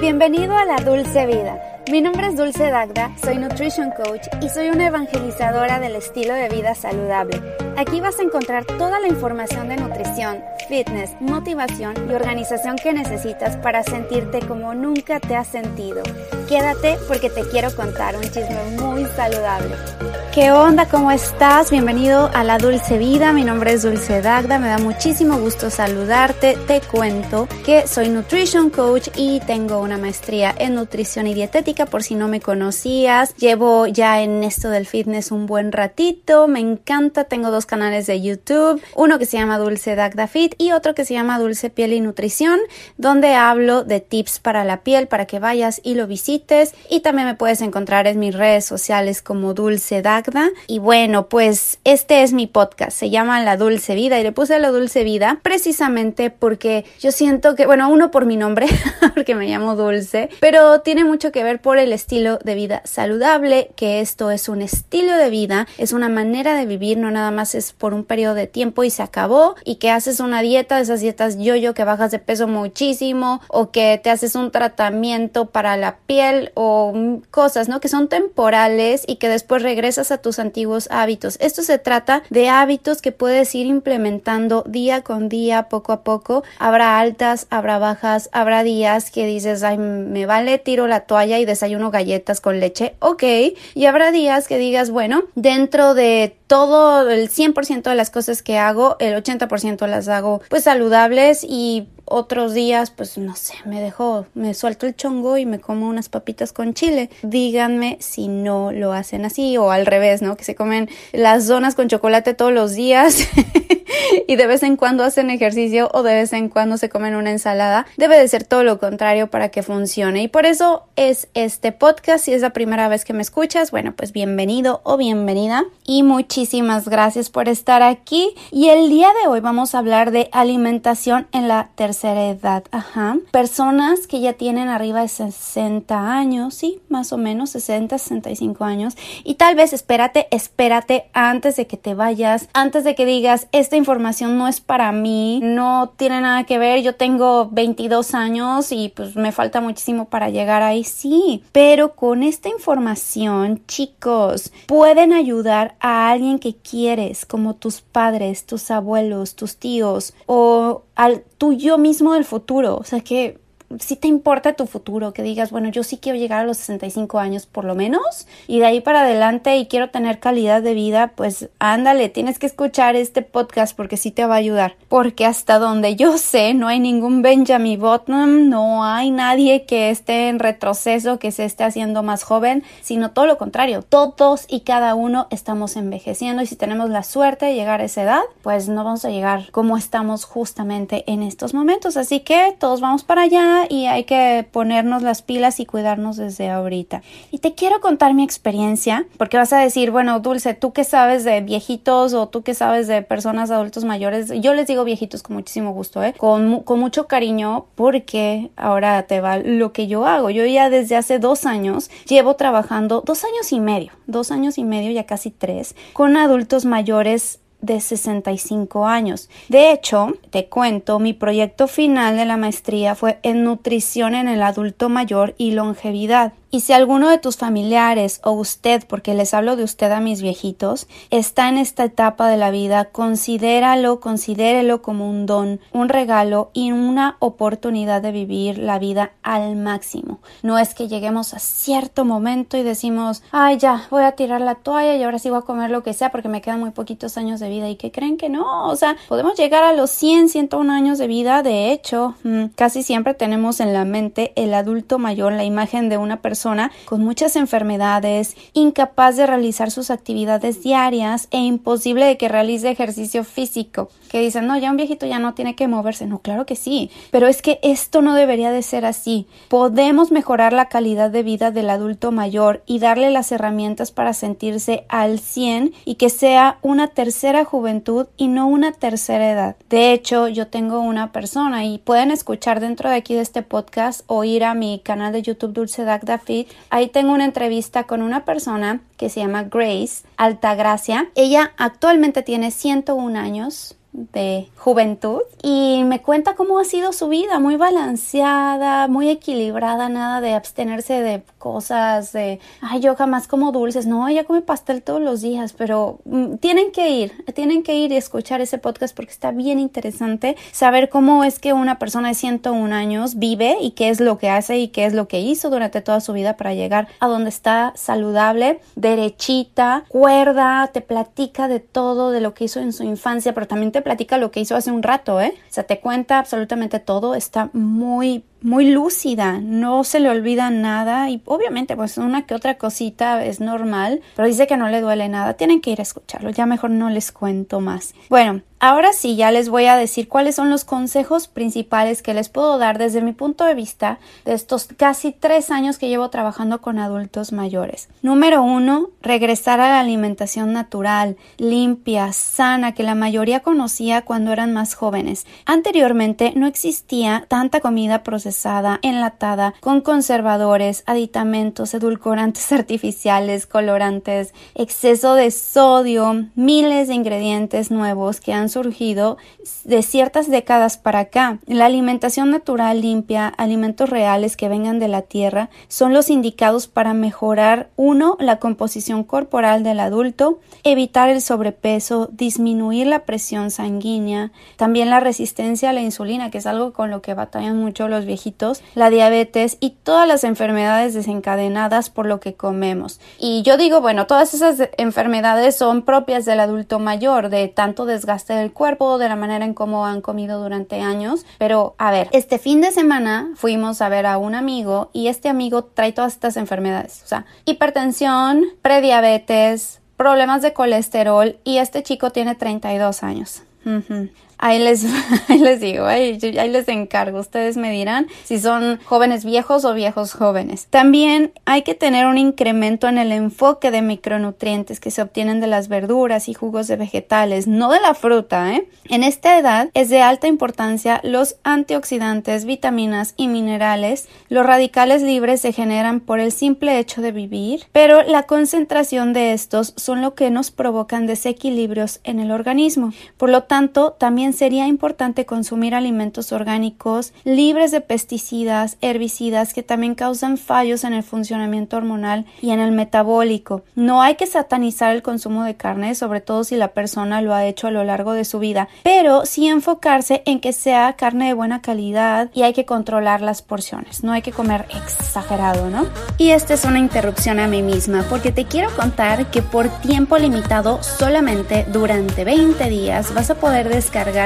Bienvenido a la Dulce Vida. Mi nombre es Dulce Dagda, soy Nutrition Coach y soy una evangelizadora del estilo de vida saludable. Aquí vas a encontrar toda la información de nutrición, fitness, motivación y organización que necesitas para sentirte como nunca te has sentido. Quédate porque te quiero contar un chisme muy saludable. ¿Qué onda? ¿Cómo estás? Bienvenido a la Dulce Vida. Mi nombre es Dulce Dagda. Me da muchísimo gusto saludarte. Te cuento que soy Nutrition Coach y tengo una maestría en nutrición y dietética por si no me conocías. Llevo ya en esto del fitness un buen ratito. Me encanta. Tengo dos canales de YouTube. Uno que se llama Dulce Dagda Fit y otro que se llama Dulce Piel y Nutrición, donde hablo de tips para la piel para que vayas y lo visites. Y también me puedes encontrar en mis redes sociales como Dulce Dagda. Y bueno, pues este es mi podcast, se llama La Dulce Vida. Y le puse La Dulce Vida precisamente porque yo siento que, bueno, uno por mi nombre, porque me llamo Dulce, pero tiene mucho que ver por el estilo de vida saludable, que esto es un estilo de vida, es una manera de vivir, no nada más es por un periodo de tiempo y se acabó. Y que haces una dieta, de esas dietas yo-yo que bajas de peso muchísimo o que te haces un tratamiento para la piel o cosas, ¿no? Que son temporales y que después regresas a tus antiguos hábitos. Esto se trata de hábitos que puedes ir implementando día con día, poco a poco. Habrá altas, habrá bajas, habrá días que dices, ay, me vale, tiro la toalla y desayuno galletas con leche, ok. Y habrá días que digas, bueno, dentro de todo el 100% de las cosas que hago, el 80% las hago pues saludables y otros días, pues no sé, me dejo, me suelto el chongo y me como unas papitas con chile. Díganme si no lo hacen así o al revés, ¿no? Que se comen las donas con chocolate todos los días y de vez en cuando hacen ejercicio o de vez en cuando se comen una ensalada. Debe de ser todo lo contrario para que funcione. Y por eso es este podcast. Si es la primera vez que me escuchas, bueno, pues bienvenido o bienvenida. Y muchísimas gracias por estar aquí. Y el día de hoy vamos a hablar de alimentación en la tercera edad. Ajá. Personas que ya tienen arriba de 60 años, sí, más o menos 60, 65 años. Y tal vez espérate, espérate antes de que te vayas, antes de que digas, esta información no es para mí, no tiene nada que ver, yo tengo 22 años y pues me falta muchísimo para llegar ahí, sí. Pero con esta información, chicos, pueden ayudar a alguien que quieres, como tus padres, tus abuelos, tus tíos o al tuyo mismo del futuro. O sea que si te importa tu futuro, que digas, bueno, yo sí quiero llegar a los 65 años por lo menos y de ahí para adelante y quiero tener calidad de vida, pues ándale, tienes que escuchar este podcast porque sí te va a ayudar. Porque hasta donde yo sé, no hay ningún Benjamin Button, no hay nadie que esté en retroceso, que se esté haciendo más joven, sino todo lo contrario. Todos y cada uno estamos envejeciendo y si tenemos la suerte de llegar a esa edad, pues no vamos a llegar como estamos justamente en estos momentos. Así que todos vamos para allá y hay que ponernos las pilas y cuidarnos desde ahorita. Y te quiero contar mi experiencia, porque vas a decir, bueno, Dulce, tú qué sabes de viejitos o tú qué sabes de personas adultos mayores. Yo les digo viejitos con muchísimo gusto, ¿eh? Con, con mucho cariño, porque ahora te va lo que yo hago. Yo ya desde hace dos años llevo trabajando, dos años y medio, dos años y medio, ya casi tres, con adultos mayores de 65 años. De hecho, te cuento, mi proyecto final de la maestría fue en nutrición en el adulto mayor y longevidad. Y si alguno de tus familiares o usted, porque les hablo de usted a mis viejitos, está en esta etapa de la vida, considéralo, considérelo como un don, un regalo y una oportunidad de vivir la vida al máximo. No es que lleguemos a cierto momento y decimos, ay ya, voy a tirar la toalla y ahora sí voy a comer lo que sea porque me quedan muy poquitos años de vida. Y que creen que no, o sea, podemos llegar a los 100, 101 años de vida, de hecho, mm, casi siempre tenemos en la mente el adulto mayor, la imagen de una persona con muchas enfermedades, incapaz de realizar sus actividades diarias e imposible de que realice ejercicio físico. Que dicen, no, ya un viejito ya no tiene que moverse. No, claro que sí. Pero es que esto no debería de ser así. Podemos mejorar la calidad de vida del adulto mayor y darle las herramientas para sentirse al 100 y que sea una tercera juventud y no una tercera edad. De hecho, yo tengo una persona y pueden escuchar dentro de aquí de este podcast o ir a mi canal de YouTube Dulce Dagda Ahí tengo una entrevista con una persona que se llama Grace Altagracia. Ella actualmente tiene 101 años de juventud y me cuenta cómo ha sido su vida, muy balanceada, muy equilibrada, nada de abstenerse de cosas, de, ay, yo jamás como dulces, no, ella come pastel todos los días, pero mm, tienen que ir, tienen que ir y escuchar ese podcast porque está bien interesante saber cómo es que una persona de 101 años vive y qué es lo que hace y qué es lo que hizo durante toda su vida para llegar a donde está saludable, derechita, cuerda, te platica de todo, de lo que hizo en su infancia, pero también te platica lo que hizo hace un rato, ¿eh? O sea, te cuenta absolutamente todo, está muy muy lúcida, no se le olvida nada y obviamente pues una que otra cosita es normal, pero dice que no le duele nada, tienen que ir a escucharlo, ya mejor no les cuento más. Bueno, Ahora sí, ya les voy a decir cuáles son los consejos principales que les puedo dar desde mi punto de vista de estos casi tres años que llevo trabajando con adultos mayores. Número uno, regresar a la alimentación natural, limpia, sana, que la mayoría conocía cuando eran más jóvenes. Anteriormente no existía tanta comida procesada, enlatada, con conservadores, aditamentos, edulcorantes artificiales, colorantes, exceso de sodio, miles de ingredientes nuevos que han surgido de ciertas décadas para acá. La alimentación natural limpia, alimentos reales que vengan de la tierra, son los indicados para mejorar, uno, la composición corporal del adulto, evitar el sobrepeso, disminuir la presión sanguínea, también la resistencia a la insulina, que es algo con lo que batallan mucho los viejitos, la diabetes y todas las enfermedades desencadenadas por lo que comemos. Y yo digo, bueno, todas esas enfermedades son propias del adulto mayor, de tanto desgaste del cuerpo, de la manera en cómo han comido durante años. Pero a ver, este fin de semana fuimos a ver a un amigo y este amigo trae todas estas enfermedades, o sea, hipertensión, prediabetes, problemas de colesterol y este chico tiene 32 años. Ahí les, les digo, ahí, ahí, les encargo. Ustedes me dirán si son jóvenes viejos o viejos jóvenes. También hay que tener un incremento en el enfoque de micronutrientes que se obtienen de las verduras y jugos de vegetales, no de la fruta. ¿eh? En esta edad es de alta importancia los antioxidantes, vitaminas y minerales. Los radicales libres se generan por el simple hecho de vivir, pero la concentración de estos son lo que nos provocan desequilibrios en el organismo. Por lo tanto, también sería importante consumir alimentos orgánicos libres de pesticidas, herbicidas que también causan fallos en el funcionamiento hormonal y en el metabólico. No hay que satanizar el consumo de carne, sobre todo si la persona lo ha hecho a lo largo de su vida, pero sí enfocarse en que sea carne de buena calidad y hay que controlar las porciones. No hay que comer exagerado, ¿no? Y esta es una interrupción a mí misma porque te quiero contar que por tiempo limitado, solamente durante 20 días, vas a poder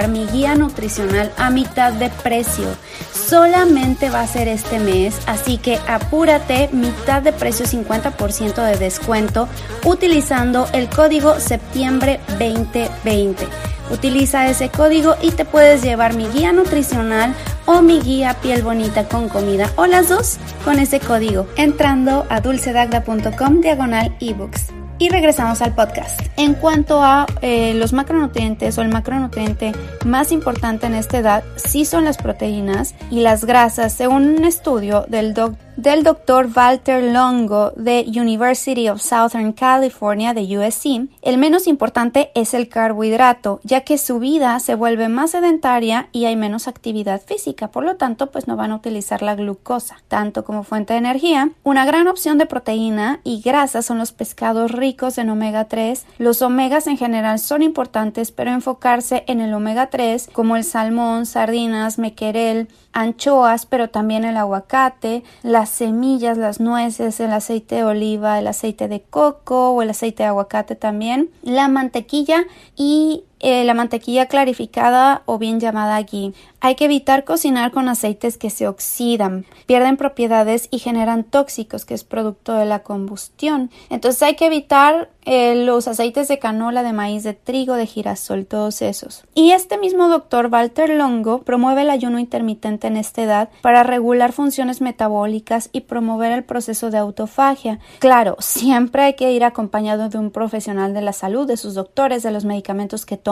mi guía nutricional a mitad de precio. Solamente va a ser este mes, así que apúrate, mitad de precio 50% de descuento utilizando el código septiembre 2020. Utiliza ese código y te puedes llevar mi guía nutricional o mi guía piel bonita con comida o las dos con ese código entrando a dulcedagda.com diagonal ebooks. Y regresamos al podcast. En cuanto a eh, los macronutrientes o el macronutriente más importante en esta edad, sí son las proteínas y las grasas, según un estudio del doctor del doctor Walter Longo de University of Southern California de USC, el menos importante es el carbohidrato, ya que su vida se vuelve más sedentaria y hay menos actividad física, por lo tanto, pues no van a utilizar la glucosa tanto como fuente de energía. Una gran opción de proteína y grasa son los pescados ricos en omega 3. Los omegas en general son importantes, pero enfocarse en el omega 3 como el salmón, sardinas, mequerel, anchoas, pero también el aguacate, las semillas, las nueces, el aceite de oliva, el aceite de coco o el aceite de aguacate también, la mantequilla y eh, la mantequilla clarificada o bien llamada ghee. Hay que evitar cocinar con aceites que se oxidan, pierden propiedades y generan tóxicos, que es producto de la combustión. Entonces hay que evitar eh, los aceites de canola, de maíz, de trigo, de girasol, todos esos. Y este mismo doctor Walter Longo promueve el ayuno intermitente en esta edad para regular funciones metabólicas y promover el proceso de autofagia. Claro, siempre hay que ir acompañado de un profesional de la salud, de sus doctores, de los medicamentos que toman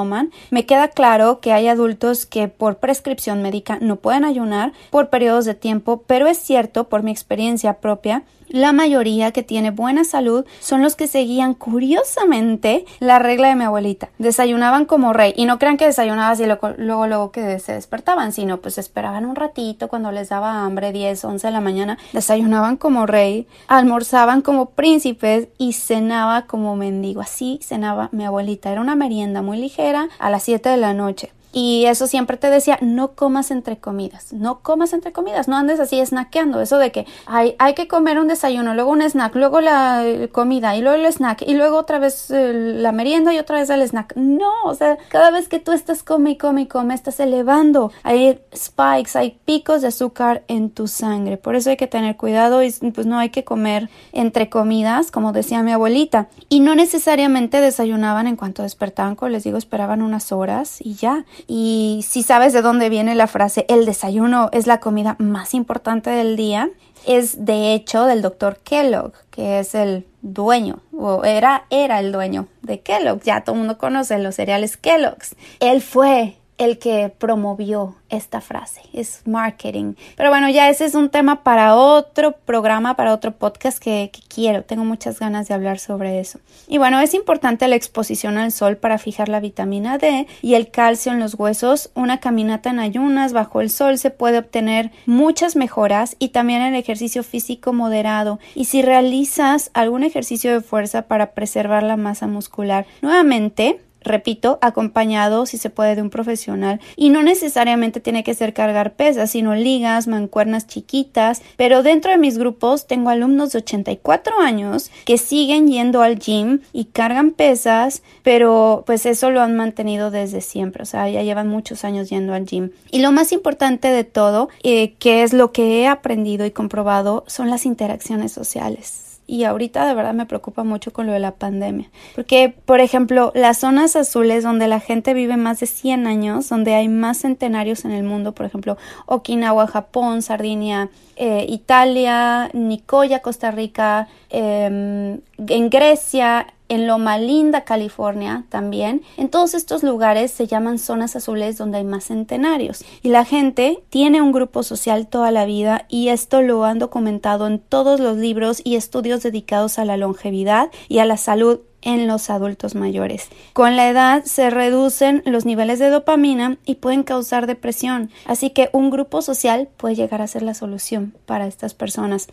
Me queda claro que hay adultos que por prescripción médica no pueden ayunar por periodos de tiempo, pero es cierto por mi experiencia propia la mayoría que tiene buena salud son los que seguían curiosamente la regla de mi abuelita. Desayunaban como rey y no crean que desayunaban así luego, luego, luego que se despertaban, sino pues esperaban un ratito cuando les daba hambre, 10, 11 de la mañana, desayunaban como rey, almorzaban como príncipes y cenaba como mendigo. Así cenaba mi abuelita. Era una merienda muy ligera a las 7 de la noche. Y eso siempre te decía, no comas entre comidas, no comas entre comidas, no andes así snackeando, eso de que hay, hay que comer un desayuno, luego un snack, luego la comida y luego el snack y luego otra vez la merienda y otra vez el snack. No, o sea, cada vez que tú estás come y come y come, estás elevando. Hay spikes, hay picos de azúcar en tu sangre, por eso hay que tener cuidado y pues no hay que comer entre comidas, como decía mi abuelita. Y no necesariamente desayunaban en cuanto despertaban, como les digo, esperaban unas horas y ya. Y si sabes de dónde viene la frase el desayuno es la comida más importante del día, es de hecho del doctor Kellogg, que es el dueño, o era, era el dueño de Kellogg. Ya todo el mundo conoce los cereales Kellogg's. Él fue el que promovió esta frase, es marketing. Pero bueno, ya ese es un tema para otro programa, para otro podcast que, quiero. Tengo muchas ganas de hablar sobre eso. Y bueno, es importante la exposición al sol para fijar la vitamina D y el calcio en los huesos. Una caminata en ayunas bajo el sol se puede obtener muchas mejoras y también el ejercicio físico moderado. Y si realizas algún ejercicio de fuerza para preservar la masa muscular, nuevamente repito, acompañado si se puede de un profesional. Y no necesariamente tiene que ser cargar pesas, sino ligas, mancuernas chiquitas, pero dentro de mis grupos tengo alumnos de 84 años que siguen yendo al gym y cargan pesas, pero pues eso lo han mantenido desde siempre, o sea, ya llevan muchos años yendo al gym. Y lo más importante de todo, eh, que es lo que he aprendido y comprobado, son las interacciones sociales y ahorita de verdad me preocupa mucho con lo de la pandemia. Porque, por ejemplo, las zonas azules donde la gente vive más de 100 años, donde hay más centenarios en el mundo, por ejemplo, Okinawa, Japón, Sardinia, eh, Italia, Nicoya, Costa Rica, em, en Grecia, en Loma Linda, California también. En todos estos lugares se llaman zonas azules donde hay más centenarios. Y la gente tiene un grupo social toda la vida y esto lo han documentado en todos los libros y estudios dedicados a la longevidad y a la salud en los adultos mayores. Con la edad se reducen los niveles de dopamina y pueden causar depresión, así que un grupo social puede llegar a ser la solución para estas personas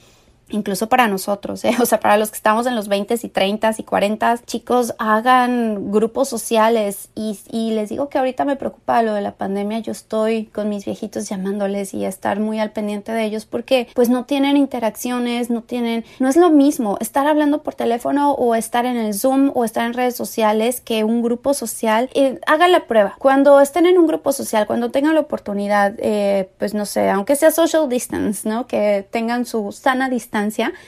incluso para nosotros, ¿eh? o sea, para los que estamos en los 20 y 30 y 40, chicos, hagan grupos sociales y, y, les digo que ahorita me preocupa lo de la pandemia, yo estoy con mis viejitos llamándoles y estar muy al pendiente de ellos porque pues no tienen interacciones, no tienen, no es lo mismo estar hablando por teléfono o estar en el Zoom o estar en redes sociales que un grupo social. Eh, hagan la prueba, cuando estén en un grupo social, cuando tengan la oportunidad, eh, pues no sé, aunque sea social distance, ¿no? Que tengan su sana distancia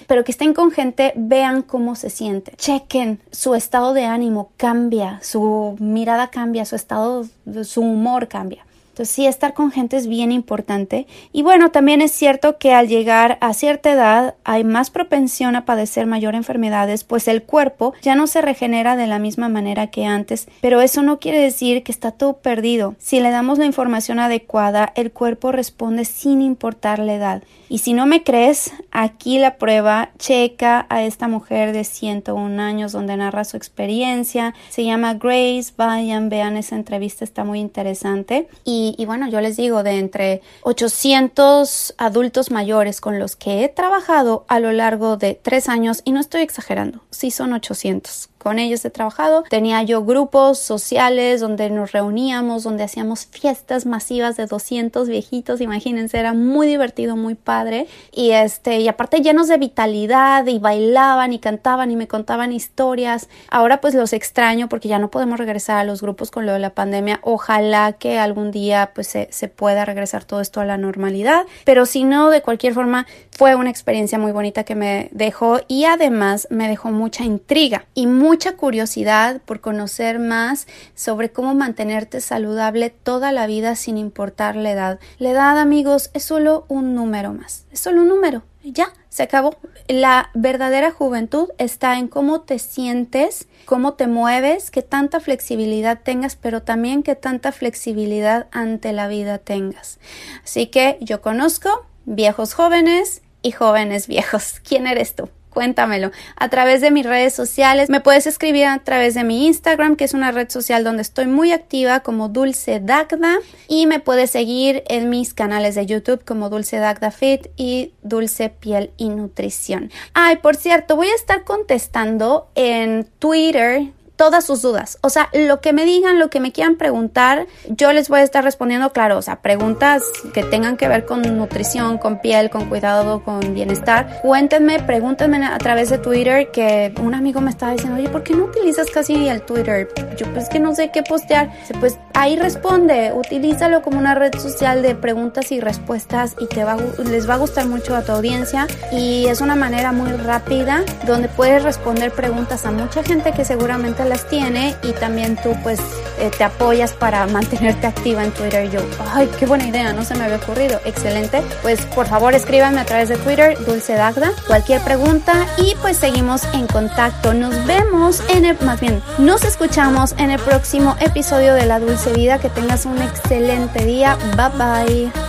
pero que estén con gente, vean cómo se siente. Chequen su estado de ánimo, cambia, su mirada cambia, su estado, su humor cambia. Entonces sí, estar con gente es bien importante. Y bueno, también es cierto que al llegar a cierta edad hay más propensión a padecer mayor enfermedades, pues el cuerpo ya no se regenera de la misma manera que antes, pero eso no quiere decir que está todo perdido. Si le damos la información adecuada, el cuerpo responde sin importar la edad. Y si no me crees, aquí la prueba, checa a esta mujer de 101 años donde narra su experiencia. Se llama Grace, vayan, vean esa entrevista, está muy interesante. Y, y bueno, yo les digo, de entre 800 adultos mayores con los que he trabajado a lo largo de tres años, y no estoy exagerando, sí son 800 con ellos he trabajado. Tenía yo grupos sociales donde nos reuníamos, donde hacíamos fiestas masivas de 200 viejitos, imagínense, era muy divertido, muy padre. Y este, y aparte llenos de vitalidad y bailaban y cantaban y me contaban historias. Ahora pues los extraño porque ya no podemos regresar a los grupos con lo de la pandemia. Ojalá que algún día pues se, se pueda regresar todo esto a la normalidad. Pero si no, de cualquier forma, fue una experiencia muy bonita que me dejó y además me dejó mucha intriga y mucha curiosidad por conocer más sobre cómo mantenerte saludable toda la vida sin importar la edad. La edad, amigos, es solo un número más, es solo un número. Ya, se acabó. La verdadera juventud está en cómo te sientes, cómo te mueves, qué tanta flexibilidad tengas, pero también qué tanta flexibilidad ante la vida tengas. Así que yo conozco viejos jóvenes y jóvenes viejos. ¿Quién eres tú? Cuéntamelo a través de mis redes sociales. Me puedes escribir a través de mi Instagram, que es una red social donde estoy muy activa como Dulce Dagda. Y me puedes seguir en mis canales de YouTube como Dulce Dagda Fit y Dulce Piel y Nutrición. Ay, por cierto, voy a estar contestando en Twitter todas sus dudas. O sea, lo que me digan, lo que me quieran preguntar, yo les voy a estar respondiendo, claro, o sea, preguntas que tengan que ver con nutrición, con piel, con cuidado, con bienestar. Cuéntenme, pregúntenme a través de Twitter que un amigo me estaba diciendo, oye, ¿por qué no utilizas casi el Twitter? Yo pues que no sé qué postear. Pues ahí responde, utilízalo como una red social de preguntas y respuestas y te les va a gustar mucho a tu audiencia y es una manera muy rápida donde puedes responder preguntas a mucha gente que seguramente las tiene y también tú pues eh, te apoyas para mantenerte activa en Twitter. Yo, ay, qué buena idea, no se me había ocurrido. Excelente. Pues por favor escríbanme a través de Twitter, Dulce Dagda, cualquier pregunta y pues seguimos en contacto. Nos vemos en el, más bien, nos escuchamos en el próximo episodio de La Dulce Vida. Que tengas un excelente día. Bye bye.